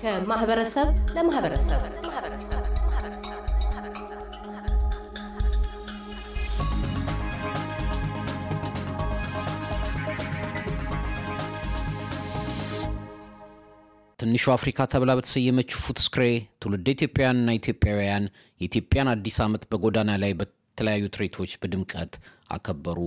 ከማህበረሰብ ለማህበረሰብ ትንሹ አፍሪካ ተብላ በተሰየመች ፉትስክሬ ትውልድ ኢትዮጵያውያንና ኢትዮጵያውያን የኢትዮጵያን አዲስ ዓመት በጎዳና ላይ በተለያዩ ትርኢቶች በድምቀት አከበሩ።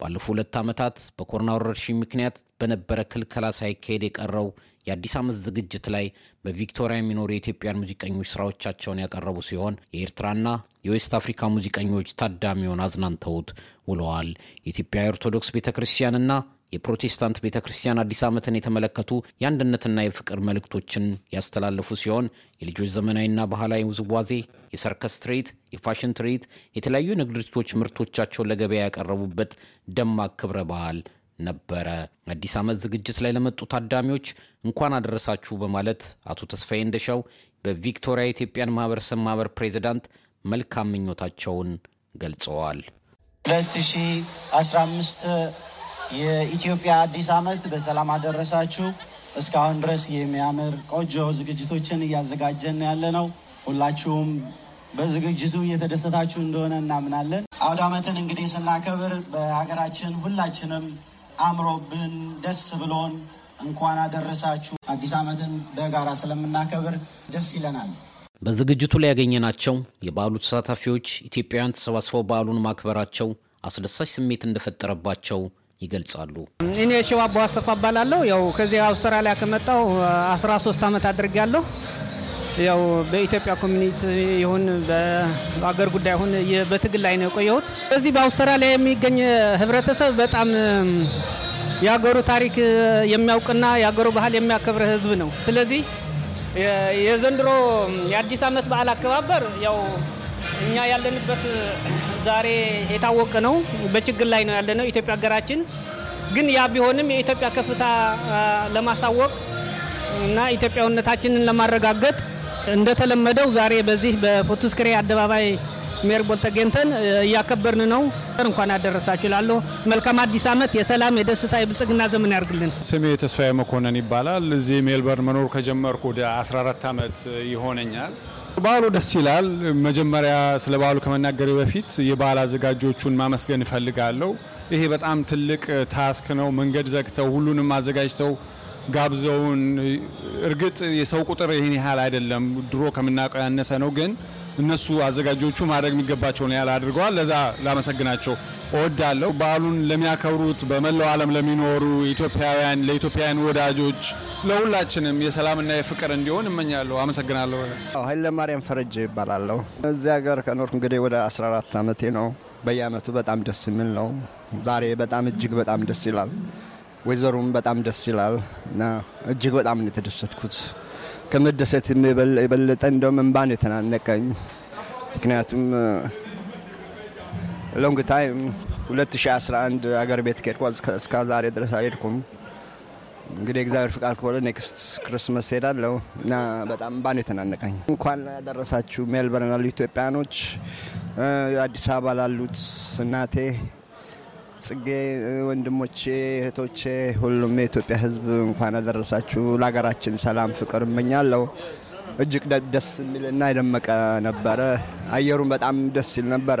ባለፉ ሁለት ዓመታት በኮሮና ወረርሽኝ ምክንያት በነበረ ክልከላ ሳይካሄድ የቀረው የአዲስ ዓመት ዝግጅት ላይ በቪክቶሪያ የሚኖሩ የኢትዮጵያን ሙዚቀኞች ስራዎቻቸውን ያቀረቡ ሲሆን የኤርትራና የዌስት አፍሪካ ሙዚቀኞች ታዳሚውን አዝናንተውት ውለዋል። የኢትዮጵያ ኦርቶዶክስ ቤተ ክርስቲያንና የፕሮቴስታንት ቤተ ክርስቲያን አዲስ ዓመትን የተመለከቱ የአንድነትና የፍቅር መልእክቶችን ያስተላለፉ ሲሆን የልጆች ዘመናዊና ባህላዊ ውዝዋዜ፣ የሰርከስ ትርኢት፣ የፋሽን ትርኢት፣ የተለያዩ የንግድ ድርጅቶች ምርቶቻቸውን ለገበያ ያቀረቡበት ደማቅ ክብረ በዓል ነበረ። አዲስ ዓመት ዝግጅት ላይ ለመጡ ታዳሚዎች እንኳን አደረሳችሁ በማለት አቶ ተስፋዬ እንደሻው በቪክቶሪያ የኢትዮጵያን ማህበረሰብ ማህበር ፕሬዚዳንት መልካም ምኞታቸውን ገልጸዋል። 2015 የኢትዮጵያ አዲስ ዓመት በሰላም አደረሳችሁ። እስካሁን ድረስ የሚያምር ቆጆ ዝግጅቶችን እያዘጋጀን ያለ ነው። ሁላችሁም በዝግጅቱ እየተደሰታችሁ እንደሆነ እናምናለን። አውደ ዓመትን እንግዲህ ስናከብር በሀገራችን ሁላችንም አምሮብን ደስ ብሎን እንኳን አደረሳችሁ አዲስ ዓመትን በጋራ ስለምናከብር ደስ ይለናል። በዝግጅቱ ላይ ያገኘናቸው የበዓሉ ተሳታፊዎች ኢትዮጵያውያን ተሰባስበው በዓሉን ማክበራቸው አስደሳች ስሜት እንደፈጠረባቸው ይገልጻሉ። እኔ ሸዋቦ አሰፋ እባላለሁ። ያው ከዚህ አውስትራሊያ ከመጣው 13 ዓመት አድርጌያለሁ። ያው በኢትዮጵያ community ይሁን በአገር ጉዳይ ይሁን በትግል ላይ ነው የቆየሁት። በዚህ በአውስትራሊያ የሚገኝ ህብረተሰብ በጣም የሀገሩ ታሪክ የሚያውቅና የሀገሩ ባህል የሚያከብር ህዝብ ነው። ስለዚህ የዘንድሮ የአዲስ ዓመት በዓል አከባበር ያው እኛ ያለንበት ዛሬ የታወቀ ነው። በችግር ላይ ነው ያለነው ኢትዮጵያ ሀገራችን። ግን ያ ቢሆንም የኢትዮጵያ ከፍታ ለማሳወቅ እና ኢትዮጵያዊነታችንን ለማረጋገጥ እንደተለመደው ዛሬ በዚህ በፎቶስክሬ አደባባይ ሜርቦል ተገኝተን እያከበርን ነው። እንኳን አደረሳችሁ እላለሁ። መልካም አዲስ ዓመት፣ የሰላም የደስታ የብልጽግና ዘመን ያርግልን። ስሜ ተስፋዬ መኮንን ይባላል። እዚህ ሜልበርን መኖር ከጀመርኩ ወደ 14 ዓመት ይሆነኛል። በዓሉ ደስ ይላል። መጀመሪያ ስለ በዓሉ ከመናገሬ በፊት የበዓል አዘጋጆቹን ማመስገን እፈልጋለሁ። ይሄ በጣም ትልቅ ታስክ ነው። መንገድ ዘግተው ሁሉንም አዘጋጅተው ጋብዘውን። እርግጥ የሰው ቁጥር ይህን ያህል አይደለም፣ ድሮ ከምናውቀው ያነሰ ነው። ግን እነሱ አዘጋጆቹ ማድረግ የሚገባቸውን ያህል አድርገዋል። ለዛ ላመሰግናቸው እወዳለሁ። በዓሉን ለሚያከብሩት በመላው ዓለም ለሚኖሩ ኢትዮጵያውያን፣ ለኢትዮጵያውያን ወዳጆች፣ ለሁላችንም የሰላምና የፍቅር እንዲሆን እመኛለሁ። አመሰግናለሁ። ኃይለ ማርያም ፈረጀ ይባላለሁ። እዚህ ሀገር ከኖርኩ እንግዲህ ወደ 14 ዓመቴ ነው። በየአመቱ በጣም ደስ የሚል ነው። ዛሬ በጣም እጅግ በጣም ደስ ይላል። weather ም በጣም ደስ ይላል እና እጅግ በጣም ነው የተደሰትኩት። ከመደሰት የበለጠ እንደውም እንባን የተናነቀኝ ምክንያቱም long time 2011 አገር ቤት ከሄድኩ እስከ ዛሬ ድረስ አልሄድኩም። እንግዲህ እግዚአብሔር ፍቃድ ከሆነ next ክርስመስ ሄዳለሁ እና በጣም እንባን የተናነቀኝ። እንኳን ያደረሳችሁ ሜልበርን ላሉ ኢትዮጵያኖች፣ አዲስ አበባ ላሉት እናቴ ጽጌ፣ ወንድሞቼ፣ እህቶቼ፣ ሁሉም የኢትዮጵያ ሕዝብ እንኳን ያደረሳችሁ። ለሀገራችን ሰላም፣ ፍቅር እመኛለሁ። እጅግ ደስ የሚልና የደመቀ ነበረ። አየሩን በጣም ደስ ይል ነበረ።